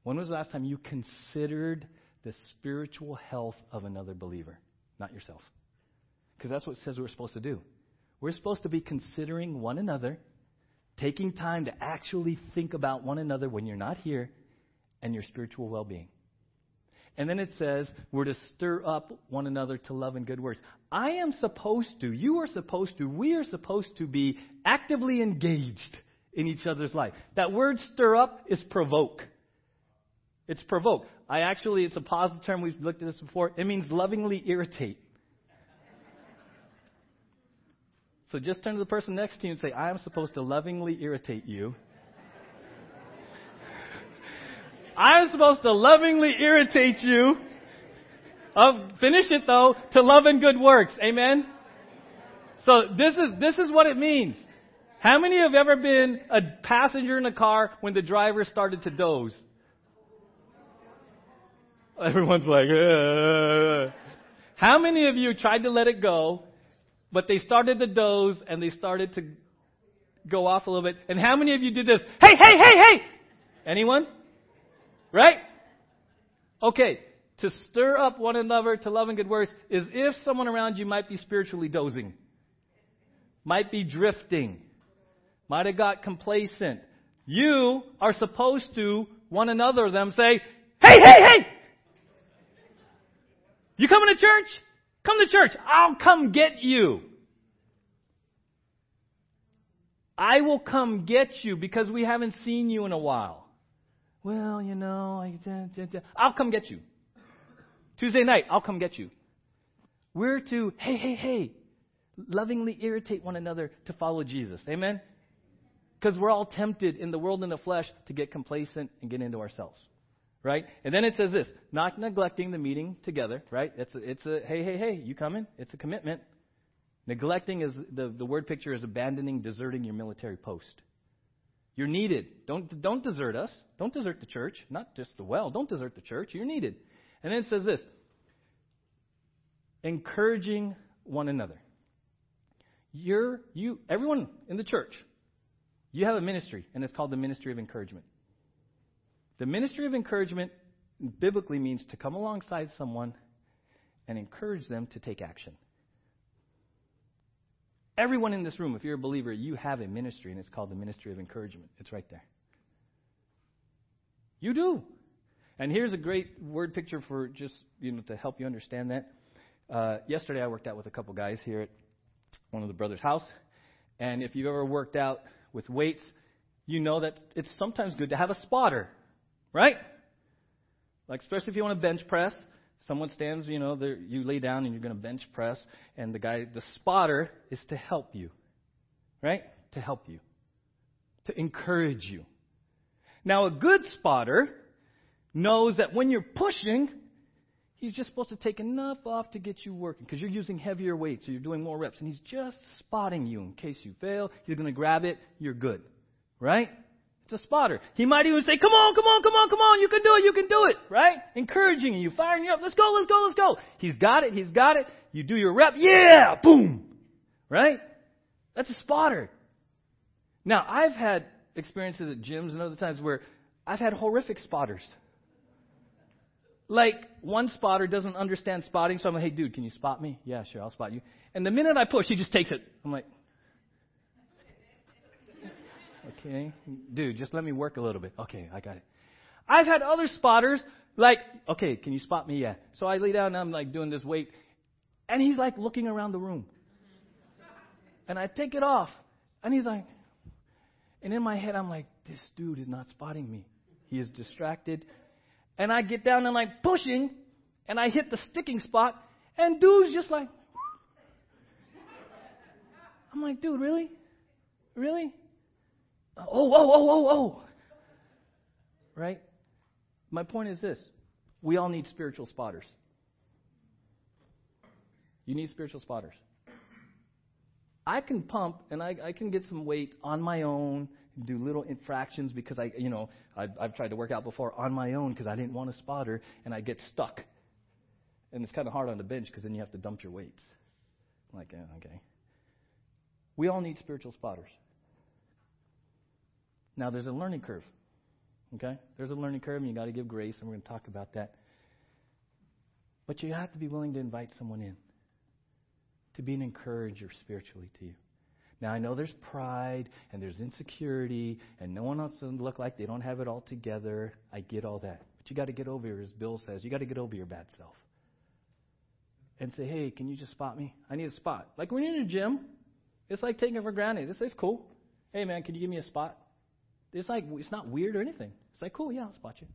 When was the last time you considered the spiritual health of another believer, not yourself? Because that's what it says we're supposed to do. We're supposed to be considering one another, taking time to actually think about one another when you're not here, and your spiritual well being. And then it says we're to stir up one another to love and good works. I am supposed to, you are supposed to, we are supposed to be actively engaged in each other's life. That word stir up is provoke. It's provoke. I actually, it's a positive term. We've looked at this before. It means lovingly irritate. So just turn to the person next to you and say, I am supposed to lovingly irritate you. I am supposed to lovingly irritate you. Uh, finish it though, to love and good works. Amen? So this is, this is what it means. How many have ever been a passenger in a car when the driver started to doze? Everyone's like, Ugh. how many of you tried to let it go, but they started to doze and they started to go off a little bit? And how many of you did this? Hey, hey, hey, hey! Anyone? Right? Okay. To stir up one another to love and good works is if someone around you might be spiritually dozing, might be drifting, might have got complacent. You are supposed to, one another them, say, Hey, hey, hey! You coming to church? Come to church. I'll come get you. I will come get you because we haven't seen you in a while. Well, you know, I, I'll come get you. Tuesday night, I'll come get you. We're to, hey, hey, hey, lovingly irritate one another to follow Jesus. Amen? Because we're all tempted in the world and the flesh to get complacent and get into ourselves right? And then it says this, not neglecting the meeting together, right? It's a, it's a hey, hey, hey, you coming? It's a commitment. Neglecting is the, the word picture is abandoning, deserting your military post. You're needed. Don't, don't desert us. Don't desert the church. Not just the well. Don't desert the church. You're needed. And then it says this encouraging one another. You're, you, everyone in the church, you have a ministry, and it's called the ministry of encouragement. The ministry of encouragement biblically means to come alongside someone and encourage them to take action. Everyone in this room, if you're a believer, you have a ministry, and it's called the ministry of encouragement. It's right there. You do. And here's a great word picture for just you know to help you understand that. Uh, yesterday, I worked out with a couple guys here at one of the brothers' house, and if you've ever worked out with weights, you know that it's sometimes good to have a spotter. Right? Like, especially if you want to bench press, someone stands, you know, you lay down and you're going to bench press, and the guy, the spotter, is to help you. Right? To help you. To encourage you. Now, a good spotter knows that when you're pushing, he's just supposed to take enough off to get you working because you're using heavier weights, so you're doing more reps, and he's just spotting you in case you fail. He's going to grab it, you're good. Right? A spotter. He might even say, Come on, come on, come on, come on, you can do it, you can do it, right? Encouraging you, firing you up. Let's go, let's go, let's go. He's got it, he's got it. You do your rep, yeah, boom, right? That's a spotter. Now, I've had experiences at gyms and other times where I've had horrific spotters. Like, one spotter doesn't understand spotting, so I'm like, hey, dude, can you spot me? Yeah, sure, I'll spot you. And the minute I push, he just takes it. I'm like, Okay. Dude, just let me work a little bit. Okay, I got it. I've had other spotters like, okay, can you spot me? Yeah. So I lay down and I'm like doing this weight, and he's like looking around the room. And I take it off, and he's like, and in my head I'm like, this dude is not spotting me. He is distracted. And I get down and I'm like pushing, and I hit the sticking spot, and dude's just like, I'm like, dude, really? Really? Oh, oh, oh, oh, oh. Right? My point is this we all need spiritual spotters. You need spiritual spotters. I can pump and I, I can get some weight on my own, and do little infractions because I, you know, I've, I've tried to work out before on my own because I didn't want a spotter and I get stuck. And it's kind of hard on the bench because then you have to dump your weights. Like, yeah, okay. We all need spiritual spotters. Now, there's a learning curve. Okay? There's a learning curve, and you got to give grace, and we're going to talk about that. But you have to be willing to invite someone in. to be an encourager spiritually to you. Now, I know there's pride and there's insecurity, and no one wants to look like they don't have it all together. I get all that. But you got to get over, as Bill says, you got to get over your bad self. And say, hey, can you just spot me? I need a spot. Like when you're in a gym, it's like taking it for granted. This is cool. Hey, man, can you give me a spot? It's like, it's not weird or anything. It's like, cool, yeah, I'll spot you.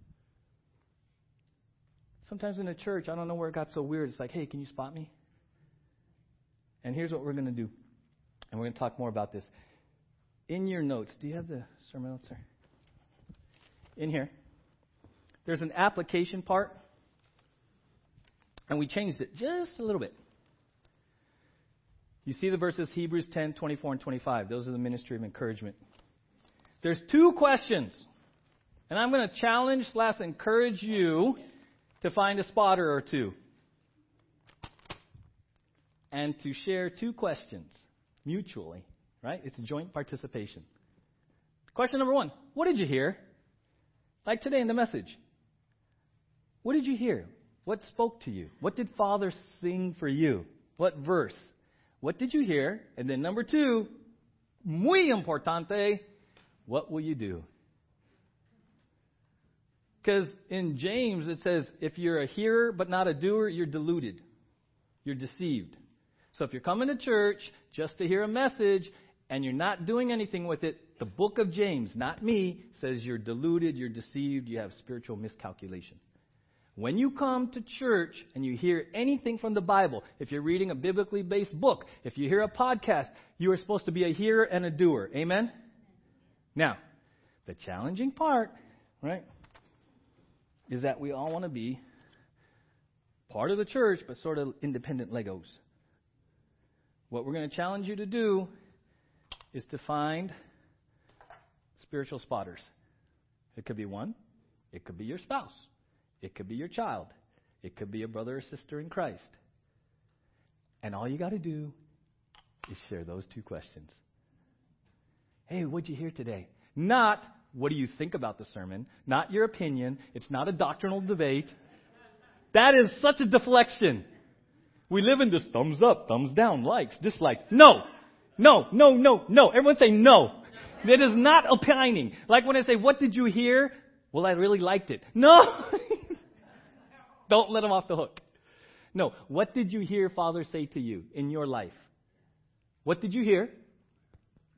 Sometimes in the church, I don't know where it got so weird. It's like, hey, can you spot me? And here's what we're going to do. And we're going to talk more about this. In your notes, do you have the sermon notes there? In here, there's an application part, and we changed it just a little bit. You see the verses Hebrews 10, 24, and 25. Those are the ministry of encouragement. There's two questions, and I'm going to challenge slash encourage you to find a spotter or two and to share two questions mutually, right? It's joint participation. Question number one What did you hear? Like today in the message. What did you hear? What spoke to you? What did Father sing for you? What verse? What did you hear? And then number two, muy importante, what will you do? Because in James it says, if you're a hearer but not a doer, you're deluded. You're deceived. So if you're coming to church just to hear a message and you're not doing anything with it, the book of James, not me, says you're deluded, you're deceived, you have spiritual miscalculation. When you come to church and you hear anything from the Bible, if you're reading a biblically based book, if you hear a podcast, you are supposed to be a hearer and a doer. Amen? Now, the challenging part, right, is that we all want to be part of the church, but sort of independent Legos. What we're going to challenge you to do is to find spiritual spotters. It could be one, it could be your spouse, it could be your child, it could be a brother or sister in Christ. And all you got to do is share those two questions. Hey, what'd you hear today? Not what do you think about the sermon, not your opinion. It's not a doctrinal debate. That is such a deflection. We live in this thumbs up, thumbs down, likes, dislikes. No, no, no, no, no. Everyone say no. It is not opining. Like when I say, what did you hear? Well, I really liked it. No. Don't let them off the hook. No. What did you hear Father say to you in your life? What did you hear?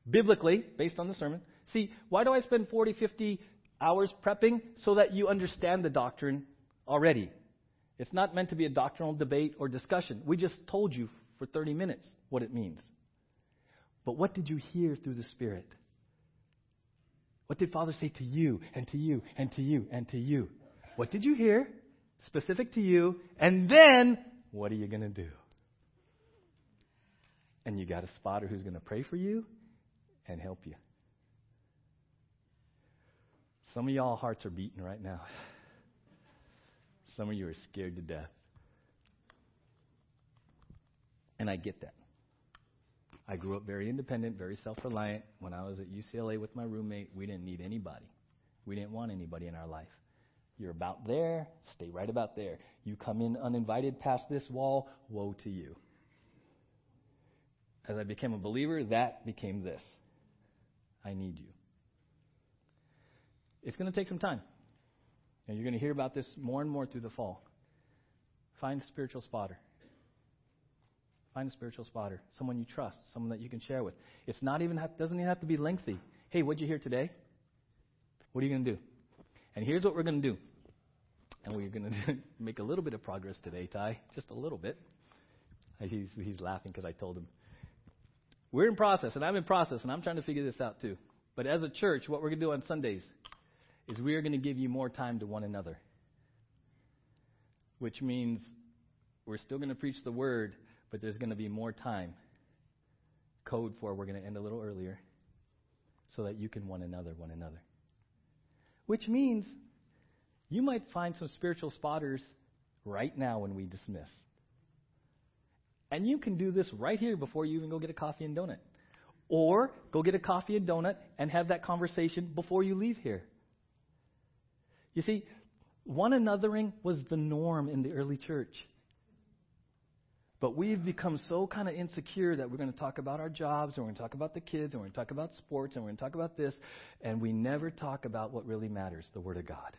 Biblically, based on the sermon. See, why do I spend 40, 50 hours prepping? So that you understand the doctrine already. It's not meant to be a doctrinal debate or discussion. We just told you for 30 minutes what it means. But what did you hear through the Spirit? What did Father say to you and to you and to you and to you? What did you hear? Specific to you. And then, what are you going to do? And you got a spotter who's going to pray for you and help you. Some of y'all hearts are beating right now. Some of you are scared to death. And I get that. I grew up very independent, very self reliant. When I was at UCLA with my roommate, we didn't need anybody. We didn't want anybody in our life. You're about there, stay right about there. You come in uninvited past this wall, woe to you. As I became a believer, that became this I need you. It's going to take some time. And you're going to hear about this more and more through the fall. Find a spiritual spotter. Find a spiritual spotter, someone you trust, someone that you can share with. It's not even doesn't even have to be lengthy. Hey, what'd you hear today? What are you going to do? And here's what we're going to do. And we're going to make a little bit of progress today, Ty, just a little bit. He's, he's laughing because I told him. We're in process, and I'm in process, and I'm trying to figure this out too. But as a church, what we're going to do on Sundays is we are going to give you more time to one another. Which means we're still going to preach the word, but there's going to be more time. Code for we're going to end a little earlier so that you can one another, one another. Which means you might find some spiritual spotters right now when we dismiss. And you can do this right here before you even go get a coffee and donut. Or go get a coffee and donut and have that conversation before you leave here. You see, one anothering was the norm in the early church. But we've become so kind of insecure that we're going to talk about our jobs, and we're going to talk about the kids, and we're going to talk about sports, and we're going to talk about this, and we never talk about what really matters the Word of God.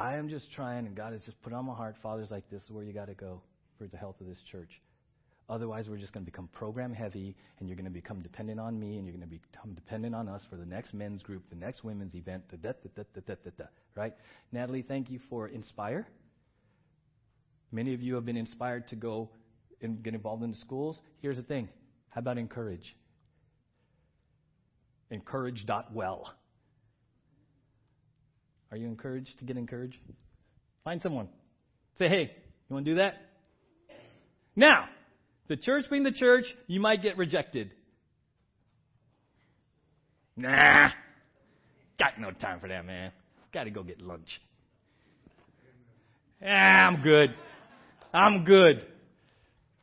I am just trying, and God has just put on my heart, fathers like this is where you got to go for the health of this church. Otherwise, we're just going to become program heavy, and you're going to become dependent on me, and you're going to become dependent on us for the next men's group, the next women's event, da da da da da da da. Right? Natalie, thank you for Inspire. Many of you have been inspired to go and get involved in the schools. Here's the thing how about encourage? Encourage.well. Are you encouraged to get encouraged? Find someone. Say, hey, you want to do that? Now, the church being the church, you might get rejected. Nah, got no time for that, man. Got to go get lunch. Yeah, I'm good. I'm good.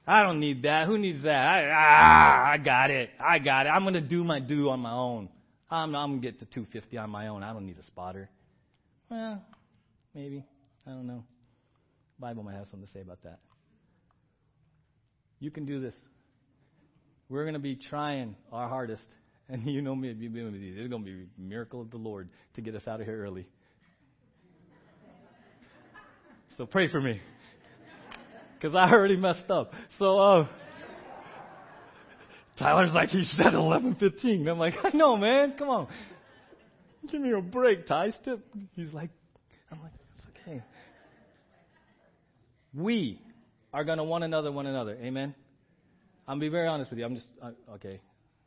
I don't need that. Who needs that? I, ah, I got it. I got it. I'm going to do my due on my own. I'm, I'm going to get to 250 on my own. I don't need a spotter. Well, maybe. I don't know. Bible might have something to say about that. You can do this. We're going to be trying our hardest. And you know me, it's going to be a miracle of the Lord to get us out of here early. So pray for me. Because I already messed up. So, uh, Tyler's like, he said 11.15. I'm like, I know, man. Come on. Give me a break, Ty. Step. He's like, I'm like, it's okay. We are going to one another, one another. Amen. I'm be very honest with you. I'm just okay.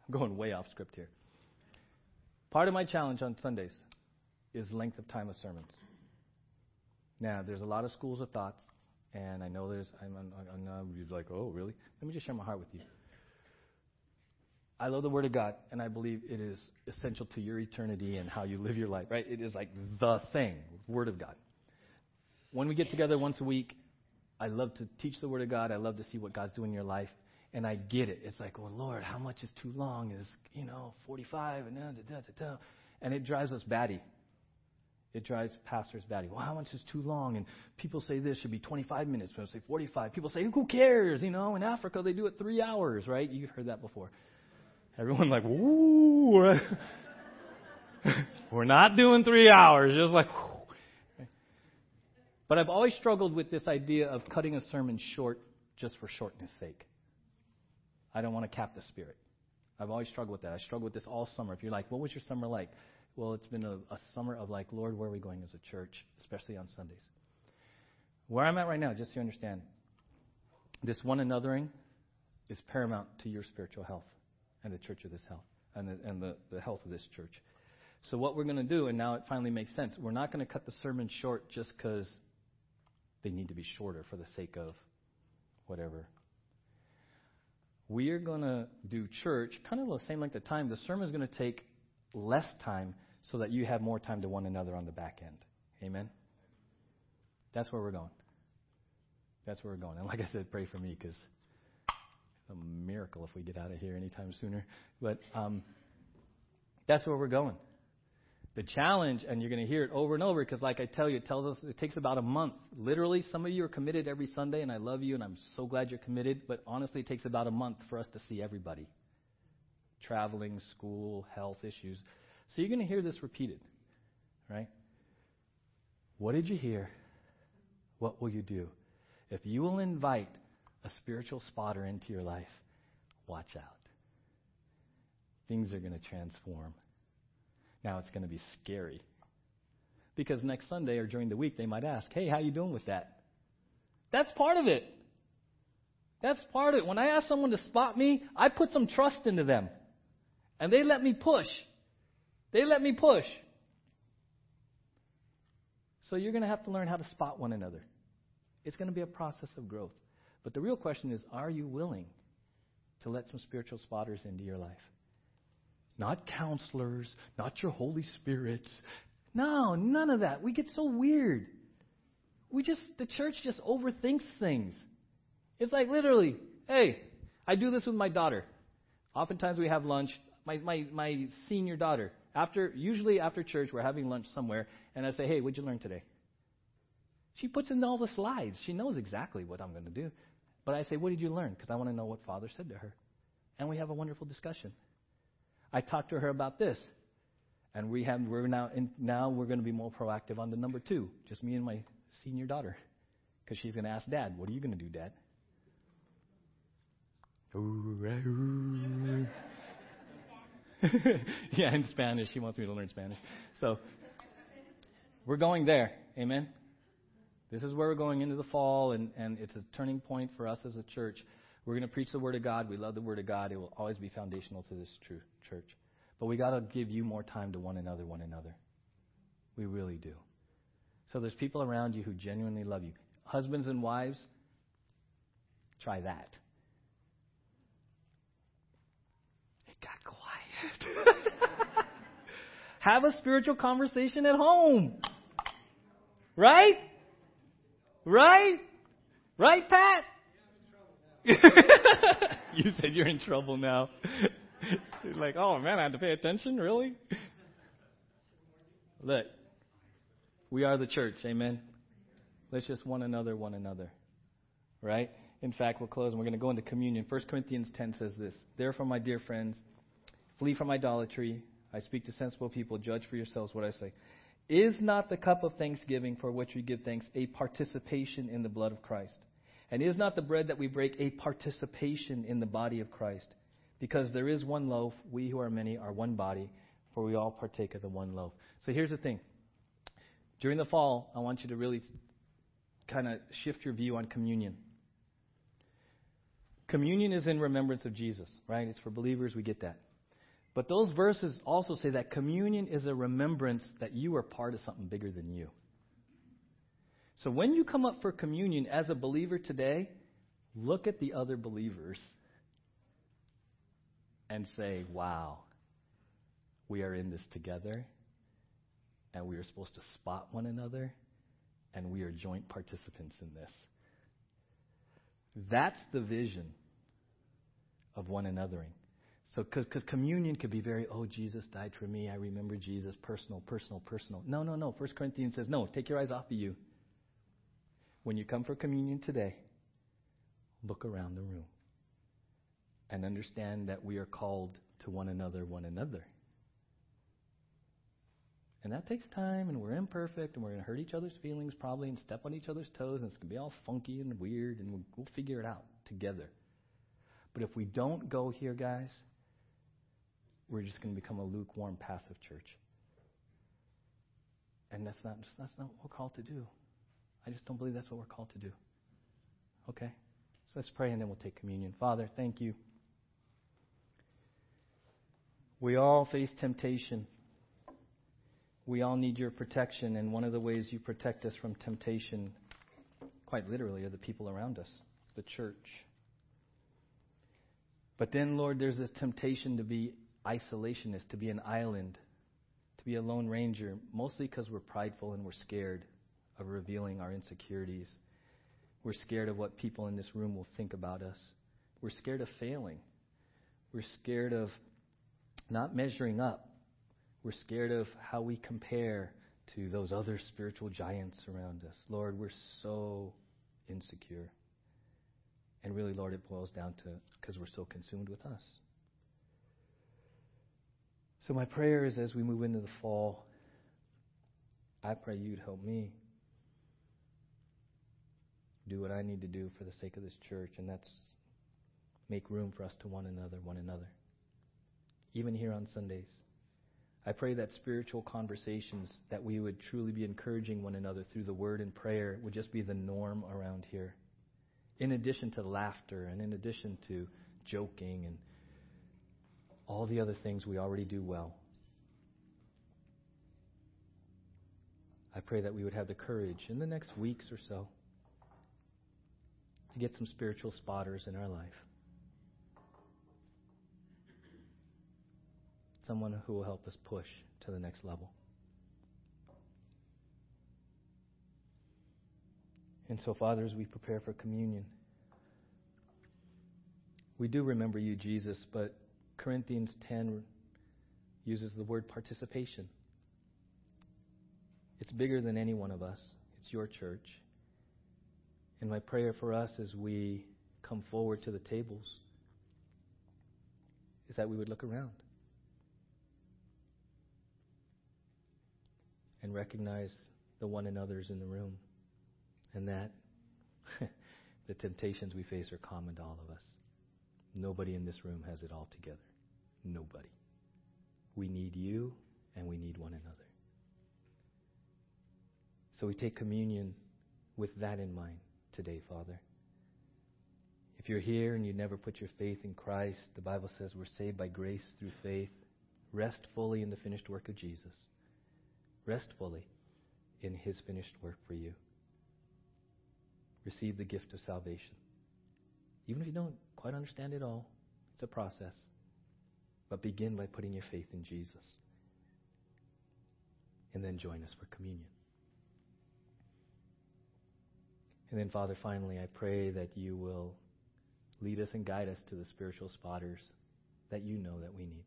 I'm going way off script here. Part of my challenge on Sundays is length of time of sermons. Now, there's a lot of schools of thoughts, and I know there's. I'm, I'm, I'm like, oh, really? Let me just share my heart with you. I love the Word of God, and I believe it is essential to your eternity and how you live your life, right? It is like the thing, Word of God. When we get together once a week, I love to teach the Word of God. I love to see what God's doing in your life, and I get it. It's like, well, Lord, how much is too long? Is, you know, 45 and da, da, da, da, And it drives us batty. It drives pastors batty. Well, how much is too long? And people say this should be 25 minutes. People say 45. People say, who cares? You know, in Africa, they do it three hours, right? You've heard that before. Everyone like, woo. We're not doing three hours. Just like. But I've always struggled with this idea of cutting a sermon short just for shortness sake. I don't want to cap the spirit. I've always struggled with that. I struggled with this all summer. If you're like, what was your summer like? Well, it's been a, a summer of like, Lord, where are we going as a church, especially on Sundays? Where I'm at right now, just so you understand, this one anothering is paramount to your spiritual health and the church of this health and the, and the, the health of this church. So what we're going to do, and now it finally makes sense, we're not going to cut the sermon short just because they need to be shorter for the sake of whatever. We are going to do church kind of the same length of time. The sermon is going to take less time so that you have more time to one another on the back end. Amen? That's where we're going. That's where we're going. And like I said, pray for me because a miracle if we get out of here anytime sooner. But um, that's where we're going. The challenge, and you're going to hear it over and over because, like I tell you, it tells us it takes about a month. Literally, some of you are committed every Sunday, and I love you, and I'm so glad you're committed. But honestly, it takes about a month for us to see everybody traveling, school, health issues. So you're going to hear this repeated, right? What did you hear? What will you do? If you will invite a spiritual spotter into your life, watch out. Things are going to transform. Now it's going to be scary. Because next Sunday or during the week they might ask, "Hey, how you doing with that?" That's part of it. That's part of it. When I ask someone to spot me, I put some trust into them. And they let me push. They let me push. So you're going to have to learn how to spot one another. It's going to be a process of growth. But the real question is are you willing to let some spiritual spotters into your life? Not counselors, not your Holy Spirits. No, none of that. We get so weird. We just, the church just overthinks things. It's like literally, hey, I do this with my daughter. Oftentimes we have lunch. My, my, my senior daughter, after usually after church, we're having lunch somewhere, and I say, hey, what'd you learn today? She puts in all the slides. She knows exactly what I'm going to do. But I say, What did you learn? Because I want to know what Father said to her. And we have a wonderful discussion. I talked to her about this. And we have, we're now, in, now we're going to be more proactive on the number two, just me and my senior daughter. Because she's going to ask Dad, What are you going to do, Dad? yeah, in Spanish. She wants me to learn Spanish. So, we're going there. Amen. This is where we're going into the fall, and, and it's a turning point for us as a church. We're going to preach the Word of God. We love the Word of God. It will always be foundational to this true church. But we got to give you more time to one another, one another. We really do. So there's people around you who genuinely love you. Husbands and wives, try that. It got quiet. Have a spiritual conversation at home. Right? Right? Right, Pat? you said you're in trouble now. like, oh man, I had to pay attention? Really? Look, we are the church, amen? Let's just one another, one another. Right? In fact, we'll close and we're going to go into communion. 1 Corinthians 10 says this Therefore, my dear friends, flee from idolatry. I speak to sensible people. Judge for yourselves what I say. Is not the cup of thanksgiving for which we give thanks a participation in the blood of Christ? And is not the bread that we break a participation in the body of Christ? Because there is one loaf, we who are many are one body, for we all partake of the one loaf. So here's the thing. During the fall, I want you to really kind of shift your view on communion. Communion is in remembrance of Jesus, right? It's for believers, we get that. But those verses also say that communion is a remembrance that you are part of something bigger than you. So when you come up for communion as a believer today, look at the other believers and say, wow, we are in this together, and we are supposed to spot one another, and we are joint participants in this. That's the vision of one anothering. So, because communion could be very, oh, Jesus died for me. I remember Jesus, personal, personal, personal. No, no, no. First Corinthians says, no, take your eyes off of you. When you come for communion today, look around the room and understand that we are called to one another, one another. And that takes time, and we're imperfect, and we're going to hurt each other's feelings probably, and step on each other's toes, and it's going to be all funky and weird, and we'll, we'll figure it out together. But if we don't go here, guys, we're just going to become a lukewarm, passive church. And that's not, that's not what we're called to do. I just don't believe that's what we're called to do. Okay? So let's pray and then we'll take communion. Father, thank you. We all face temptation. We all need your protection, and one of the ways you protect us from temptation, quite literally, are the people around us, the church. But then, Lord, there's this temptation to be isolationist, to be an island, to be a lone ranger, mostly because we're prideful and we're scared of revealing our insecurities. We're scared of what people in this room will think about us. We're scared of failing. We're scared of not measuring up. We're scared of how we compare to those other spiritual giants around us. Lord, we're so insecure. And really, Lord, it boils down to because we're so consumed with us. So, my prayer is as we move into the fall, I pray you'd help me do what I need to do for the sake of this church, and that's make room for us to one another, one another. Even here on Sundays. I pray that spiritual conversations, that we would truly be encouraging one another through the word and prayer, would just be the norm around here. In addition to laughter and in addition to joking and all the other things we already do well. I pray that we would have the courage in the next weeks or so to get some spiritual spotters in our life. Someone who will help us push to the next level. And so, Father, as we prepare for communion, we do remember you, Jesus, but Corinthians 10 uses the word participation. It's bigger than any one of us, it's your church. And my prayer for us as we come forward to the tables is that we would look around and recognize the one another's in the room and that the temptations we face are common to all of us. Nobody in this room has it all together. Nobody. We need you and we need one another. So we take communion with that in mind today, Father. If you're here and you never put your faith in Christ, the Bible says we're saved by grace through faith. Rest fully in the finished work of Jesus. Rest fully in his finished work for you. Receive the gift of salvation. Even if you don't quite understand it all, it's a process. But begin by putting your faith in Jesus. And then join us for communion. And then, Father, finally, I pray that you will lead us and guide us to the spiritual spotters that you know that we need.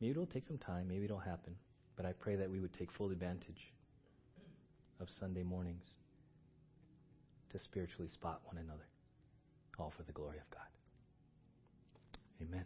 Maybe it'll take some time, maybe it'll happen, but I pray that we would take full advantage of Sunday mornings to spiritually spot one another, all for the glory of God. Amen.